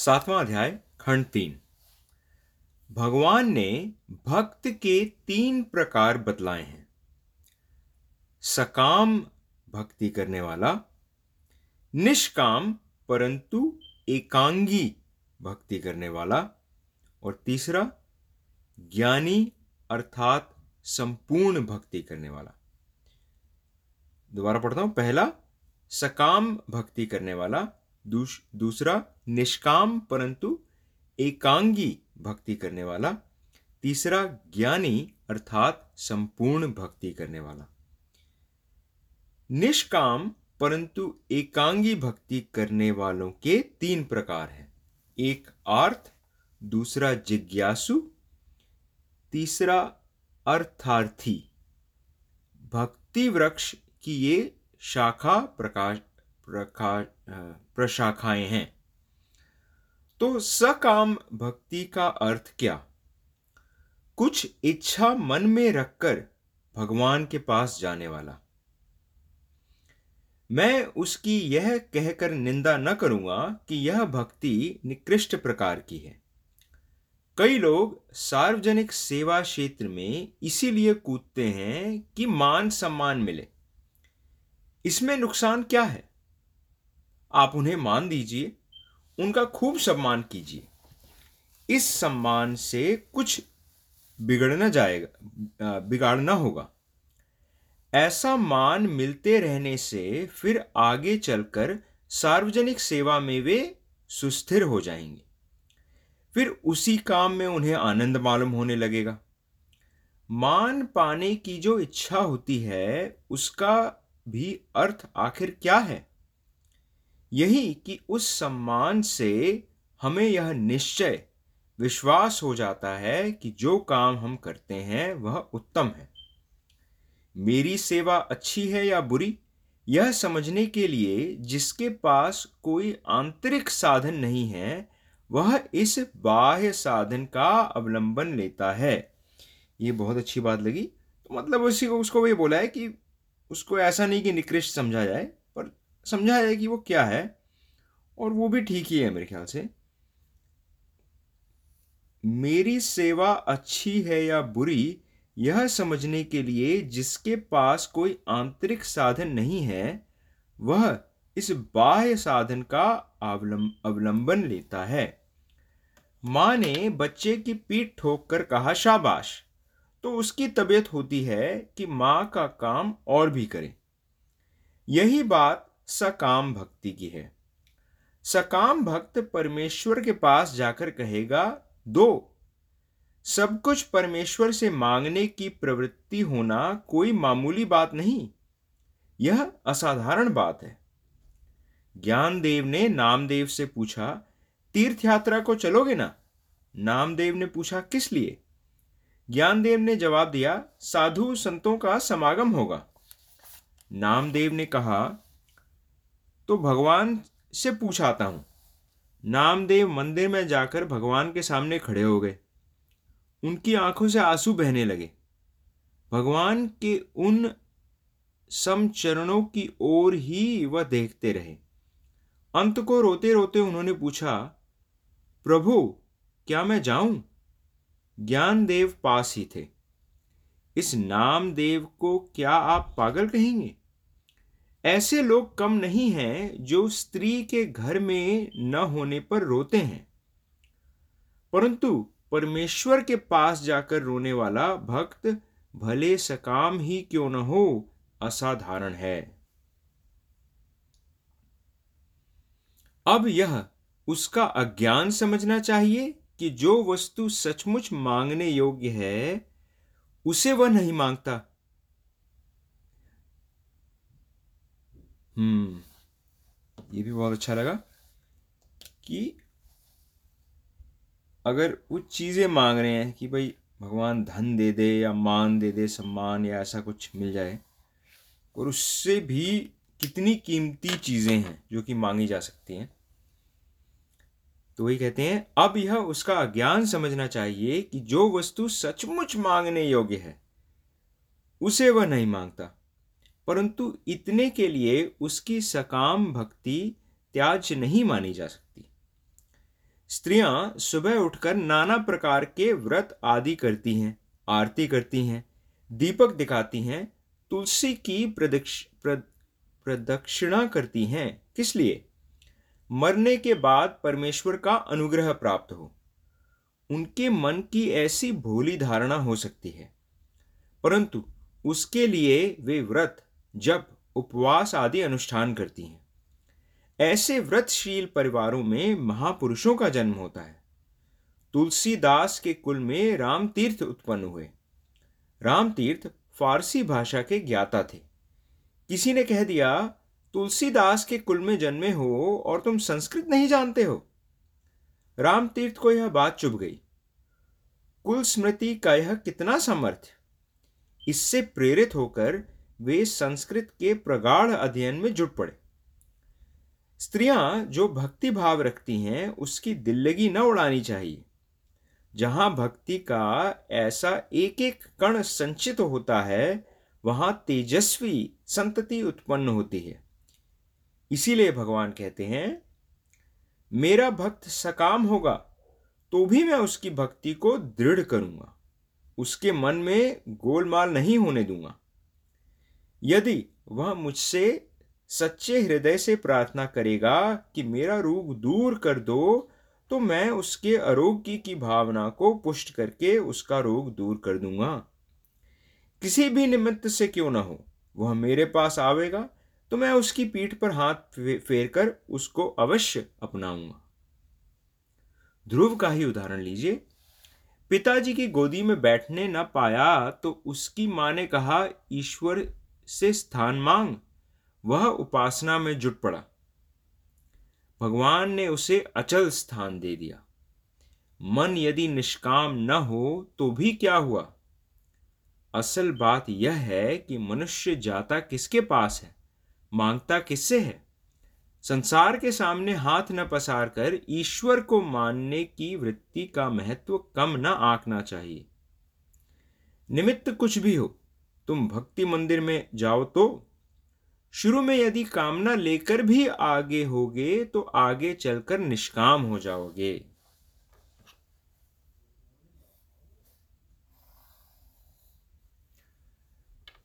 सातवां अध्याय, खंड तीन। भगवान ने भक्त के तीन प्रकार बतलाए हैं। सकाम भक्ति करने वाला, निष्काम परंतु एकांगी भक्ति करने वाला, और तीसरा, ज्ञानी अर्थात संपूर्ण भक्ति करने वाला। दोबारा पढ़ता हूँ, पहला, सकाम भक्ति करने वाला दूस, दूसरा निष्काम परंतु एकांगी भक्ति करने वाला तीसरा ज्ञानी अर्थात संपूर्ण भक्ति करने वाला। निष्काम परंतु एकांगी भक्ति करने वालों के तीन प्रकार हैं। एक आर्थ दूसरा जिज्ञासु तीसरा अर्थार्थी। भक्ति वृक्ष की ये शाखा प्रकाश प्रशाखाएँ हैं। तो सकाम भक्ति का अर्थ क्या? कुछ इच्छा मन में रखकर भगवान के पास जाने वाला। मैं उसकी यह कहकर निंदा न करूँगा कि यह भक्ति निकृष्ट प्रकार की है। कई लोग सार्वजनिक सेवा क्षेत्र में इसीलिए कूदते हैं कि मान सम्मान मिले। इसमें नुकसान क्या है? आप उन्हें मान दीजिए, उनका खूब सम्मान कीजिए। इस सम्मान से कुछ बिगड़ना जाएगा बिगाड़ना होगा। ऐसा मान मिलते रहने से फिर आगे चलकर सार्वजनिक सेवा में वे सुस्थिर हो जाएँगे। फिर उसी काम में उन्हें आनंद मालूम होने लगेगा। मान पाने की जो इच्छा होती है, उसका भी अर्थ आखिर क्या है? यही कि उस सम्मान से हमें यह निश्चय विश्वास हो जाता है कि जो काम हम करते हैं, वह उत्तम है। मेरी सेवा अच्छी है या बुरी, यह समझने के लिए जिसके पास कोई आंतरिक साधन नहीं है, वह इस बाह्य साधन का अवलंबन लेता है। ये बहुत अच्छी बात लगी। तो मतलब उसी को, उसको ये बोला है कि उसको ऐसा नहीं कि निकृष्ट समझा जाए। समझा जाए कि वो क्या है, और वो भी ठीक ही है मेरे ख्याल से। मेरी सेवा अच्छी है या बुरी, यह समझने के लिए जिसके पास कोई आंतरिक साधन नहीं है, वह इस बाह्य साधन का अवलंबन लेता है। माँ ने बच्चे की पीठ ठोक कर कहा, शाबाश! तो उसकी तबीयत होती है कि माँ का काम और भी करे। यही बात सकाम भक्ति की है। सकाम भक्त परमेश्वर के पास जाकर कहेगा, दो, सब कुछ परमेश्वर से मांगने की प्रवृत्ति होना कोई मामूली बात नहीं। यह असाधारण बात है। ज्ञानदेव ने नामदेव से पूछा तीर्थ यात्रा को चलोगे ना? नामदेव ने पूछा, किस लिए? ज्ञानदेव ने जवाब दिया, साधु संतों का समागम होगा। नामदेव ने कहा तो भगवान से पूछाता हूँ। नामदेव मंदिर में जाकर भगवान के सामने खड़े हो गए। उनकी आँखों से आँसू बहने लगे। भगवान के उन सम चरणों की ओर ही वह देखते रहे। अंत को रोते रोते उन्होंने पूछा, प्रभु, क्या मैं जाऊँ? ज्ञानदेव पास ही थे। इस नामदेव को क्या आप पागल कहेंगे? ऐसे लोग कम नहीं हैं जो स्त्री के घर में न होने पर रोते हैं। परंतु परमेश्वर के पास जाकर रोने वाला भक्त भले सकाम ही क्यों न हो, असाधारण है। अब यह उसका अज्ञान समझना चाहिए कि जो वस्तु सचमुच मांगने योग्य है, उसे वह नहीं माँगता। ये भी बहुत अच्छा लगा कि अगर वो चीज़ें मांग रहे हैं कि भाई भगवान धन दे दे या मान दे दे, सम्मान या ऐसा कुछ मिल जाए, और उससे भी कितनी कीमती चीज़ें हैं जो कि मांगी जा सकती हैं तो वही कहते हैं, अब यह उसका अज्ञान समझना चाहिए कि जो वस्तु सचमुच मांगने योग्य है, उसे वह नहीं माँगता। परंतु इतने के लिए उसकी सकाम भक्ति त्याज नहीं मानी जा सकती। स्त्रियाँ सुबह उठकर नाना प्रकार के व्रत आदि करती हैं, आरती करती हैं, दीपक दिखाती हैं, तुलसी की प्रदक्षिणा करती हैं। किस लिए? मरने के बाद परमेश्वर का अनुग्रह प्राप्त हो। उनके मन की ऐसी भोली धारणा हो सकती है। परंतु उसके लिए वे व्रत जप उपवास आदि अनुष्ठान करती हैं। ऐसे व्रतशील परिवारों में महापुरुषों का जन्म होता है। तुलसीदास के कुल में राम तीर्थ उत्पन्न हुए। राम तीर्थ फारसी भाषा के ज्ञाता थे। किसी ने कह दिया, तुलसीदास के कुल में जन्मे हो और तुम संस्कृत नहीं जानते हो? राम तीर्थ को यह बात चुभ गई। कुल स्मृति का यह कितना समर्थ इससे प्रेरित होकर वे संस्कृत के प्रगाढ़ अध्ययन में जुट पड़े। स्त्रियाँ जो भक्ति भाव रखती हैं, उसकी दिल्लगी न उड़ानी चाहिए। जहाँ भक्ति का ऐसा एक एक कण संचित होता है, वहाँ तेजस्वी संतति उत्पन्न होती है। इसीलिए भगवान कहते हैं, मेरा भक्त सकाम होगा तो भी मैं उसकी भक्ति को दृढ़ करूँगा। उसके मन में गोलमाल नहीं होने दूँगा। यदि वह मुझसे सच्चे हृदय से प्रार्थना करेगा कि मेरा रोग दूर कर दो तो मैं उसके आरोग्य की भावना को पुष्ट करके उसका रोग दूर कर दूँगा। किसी भी निमित्त से क्यों ना हो, वह मेरे पास आवेगा तो मैं उसकी पीठ पर हाथ फेर कर उसको अवश्य अपनाऊँगा। ध्रुव का ही उदाहरण लीजिए। पिताजी की गोदी में बैठने न पाया तो उसकी माँ ने कहा, ईश्वर से स्थान मांग। वह उपासना में जुट पड़ा। भगवान ने उसे अचल स्थान दे दिया। मन यदि निष्काम न हो तो भी क्या हुआ? असल बात यह है कि मनुष्य जाता किसके पास है? माँगता किससे है? संसार के सामने हाथ न पसार कर ईश्वर को मानने की वृत्ति का महत्व कम न आंकना चाहिए। निमित्त कुछ भी हो तुम भक्ति मंदिर में जाओ तो शुरू में यदि कामना लेकर भी आगे होगे तो आगे चलकर निष्काम हो जाओगे।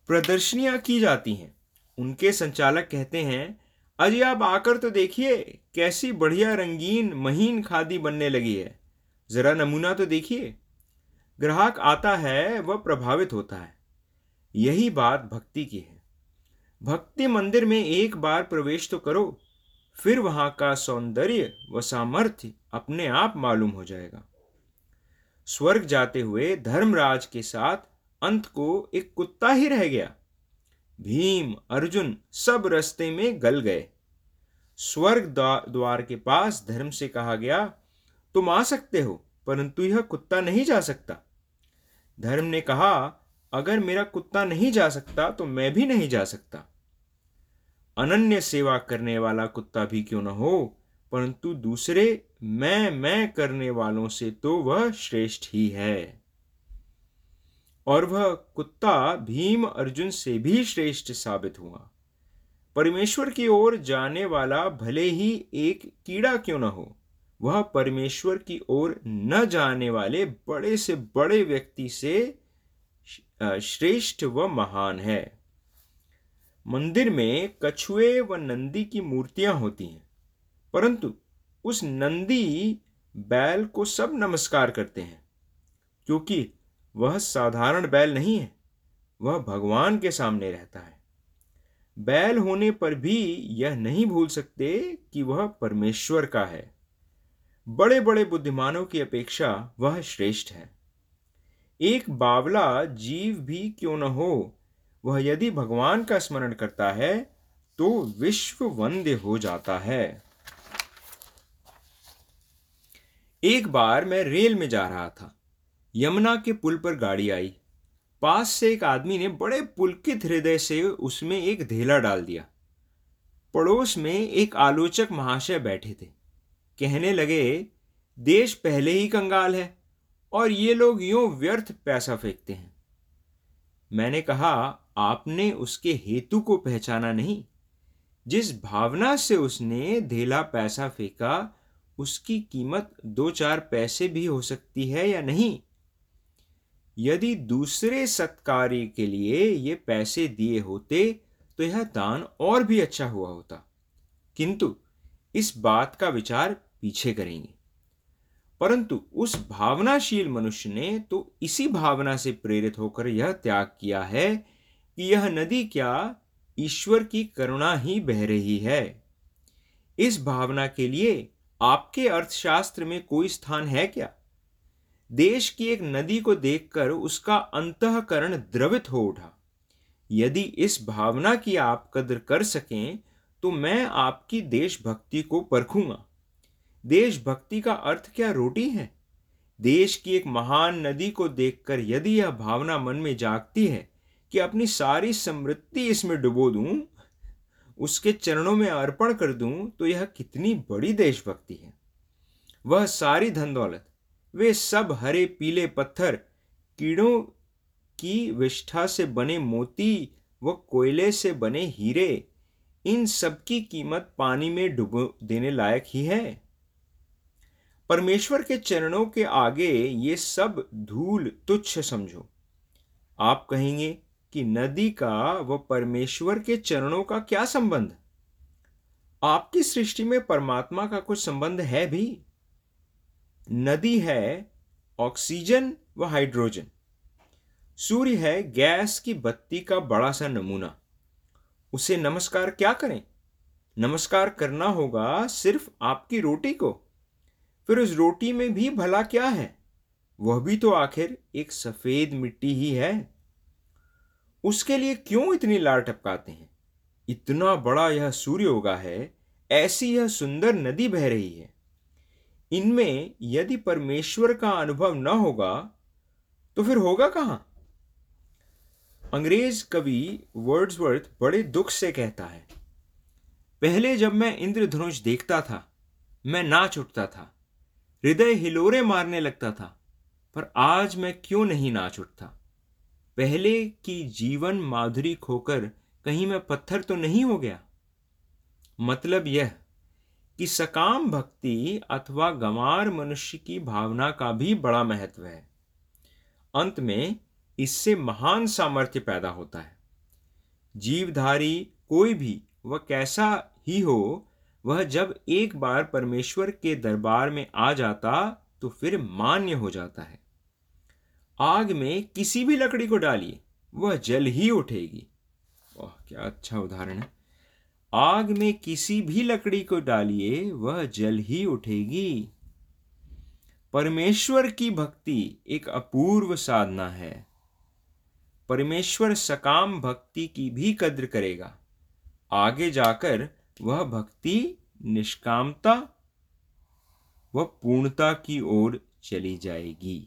प्रदर्शनियाँ की जाती हैं। उनके संचालक कहते हैं अजय आप आकर तो देखिए, कैसी बढ़िया रंगीन महीन खादी बनने लगी है। जरा नमूना तो देखिए। ग्राहक आता है, वह प्रभावित होता है। यही बात भक्ति की है। भक्ति मंदिर में एक बार प्रवेश तो करो, फिर वहाँ का सौंदर्य व सामर्थ्य अपने आप मालूम हो जाएगा। स्वर्ग जाते हुए धर्मराज के साथ अंत को एक कुत्ता ही रह गया। भीम, अर्जुन सब रस्ते में गल गए। स्वर्ग द्वार के पास धर्म से कहा गया, तुम आ सकते हो, परंतु यह कुत्ता नहीं जा सकता। धर्म ने कहा अगर मेरा कुत्ता नहीं जा सकता तो मैं भी नहीं जा सकता। अनन्य सेवा करने वाला कुत्ता भी क्यों न हो, परंतु दूसरे मैं मैं करने वालों से तो वह श्रेष्ठ ही है। और वह कुत्ता भीम अर्जुन से भी श्रेष्ठ साबित हुआ। परमेश्वर की ओर जाने वाला भले ही एक कीड़ा क्यों न हो, वह परमेश्वर की ओर न जाने वाले बड़े से बड़े व्यक्ति से श्रेष्ठ व महान है। मंदिर में कछुए व नंदी की मूर्तियाँ होती हैं, परंतु उस नंदी बैल को सब नमस्कार करते हैं, क्योंकि वह साधारण बैल नहीं है, वह भगवान के सामने रहता है। बैल होने पर भी यह नहीं भूल सकते कि वह परमेश्वर का है। बड़े बड़े बुद्धिमानों की अपेक्षा वह श्रेष्ठ है। एक बावला जीव भी क्यों न हो? वह यदि भगवान का स्मरण करता है तो विश्व वंद्य हो जाता है। एक बार मैं रेल में जा रहा था। यमुना के पुल पर गाड़ी आई। पास से एक आदमी ने बड़े पुलकित हृदय से उसमें एक धेला डाल दिया। पड़ोस में एक आलोचक महाशय बैठे थे। कहने लगे, देश पहले ही कंगाल है। और ये लोग यूँ व्यर्थ पैसा फेंकते हैं। मैंने कहा, आपने उसके हेतु को पहचाना नहीं। जिस भावना से उसने धेला पैसा फेंका, उसकी कीमत दो चार पैसे भी हो सकती है या नहीं? यदि दूसरे सत्कार्य के लिए ये पैसे दिए होते तो यह दान और भी अच्छा हुआ होता। किंतु इस बात का विचार पीछे करेंगे। परंतु उस भावनाशील मनुष्य ने तो इसी भावना से प्रेरित होकर यह त्याग किया है कि यह नदी क्या ईश्वर की करुणा ही बह रही है। इस भावना के लिए आपके अर्थशास्त्र में कोई स्थान है क्या? देश की एक नदी को देखकर उसका अंतकरण द्रवित हो उठा। यदि इस भावना की आप कद्र कर सकें तो मैं आपकी देशभक्ति को परखूँगा। देशभक्ति का अर्थ क्या रोटी है? देश की एक महान नदी को देखकर यदि यह भावना मन में जागती है कि अपनी सारी समृद्धि इसमें डुबो दूँ, उसके चरणों में अर्पण कर दूँ तो यह कितनी बड़ी देशभक्ति है। वह सारी धन दौलत, वे सब हरे पीले पत्थर, कीड़ों की विष्ठा से बने मोती व कोयले से बने हीरे, इन सब की कीमत पानी में डुबो देने लायक ही है। परमेश्वर के चरणों के आगे ये सब धूल तुच्छ समझो। आप कहेंगे कि नदी का व परमेश्वर के चरणों का क्या संबंध? आपकी सृष्टि में परमात्मा का कुछ संबंध है भी। नदी है ऑक्सीजन व हाइड्रोजन। सूर्य है गैस की बत्ती का बड़ा सा नमूना। उसे नमस्कार क्या करें? नमस्कार करना होगा सिर्फ़ आपकी रोटी को। फिर उस रोटी में भी भला क्या है? वह भी तो आखिर एक सफ़ेद मिट्टी ही है। उसके लिए क्यों इतनी लार टपकाते हैं? इतना बड़ा यह सूर्य होगा है, ऐसी यह सुंदर नदी बह रही है। इनमें यदि परमेश्वर का अनुभव न होगा तो फिर होगा कहाँ? अंग्रेज़ कवि वर्ड्सवर्थ बड़े दुख से कहता है, पहले जब मैं इंद्रधनुष देखता था, मैं नाच उठता था। हृदय हिलोरे मारने लगता था, पर आज मैं क्यों नहीं नाच उठता? पहले की जीवन माधुरी खोकर कहीं मैं पत्थर तो नहीं हो गया? मतलब यह कि सकाम भक्ति अथवा गंवार मनुष्य की भावना का भी बड़ा महत्व है। अंत में इससे महान सामर्थ्य पैदा होता है। जीवधारी कोई भी वह कैसा ही हो वह जब एक बार परमेश्वर के दरबार में आ जाता तो फिर मान्य हो जाता है। आग में किसी भी लकड़ी को डालिए, वह जल ही उठेगी। ओह, क्या अच्छा उदाहरण है। आग में किसी भी लकड़ी को डालिए, वह जल ही उठेगी। परमेश्वर की भक्ति एक अपूर्व साधना है। परमेश्वर सकाम भक्ति की भी कद्र करेगा। आगे जाकर वह भक्ति निष्कामता व पूर्णता की ओर चली जाएगी।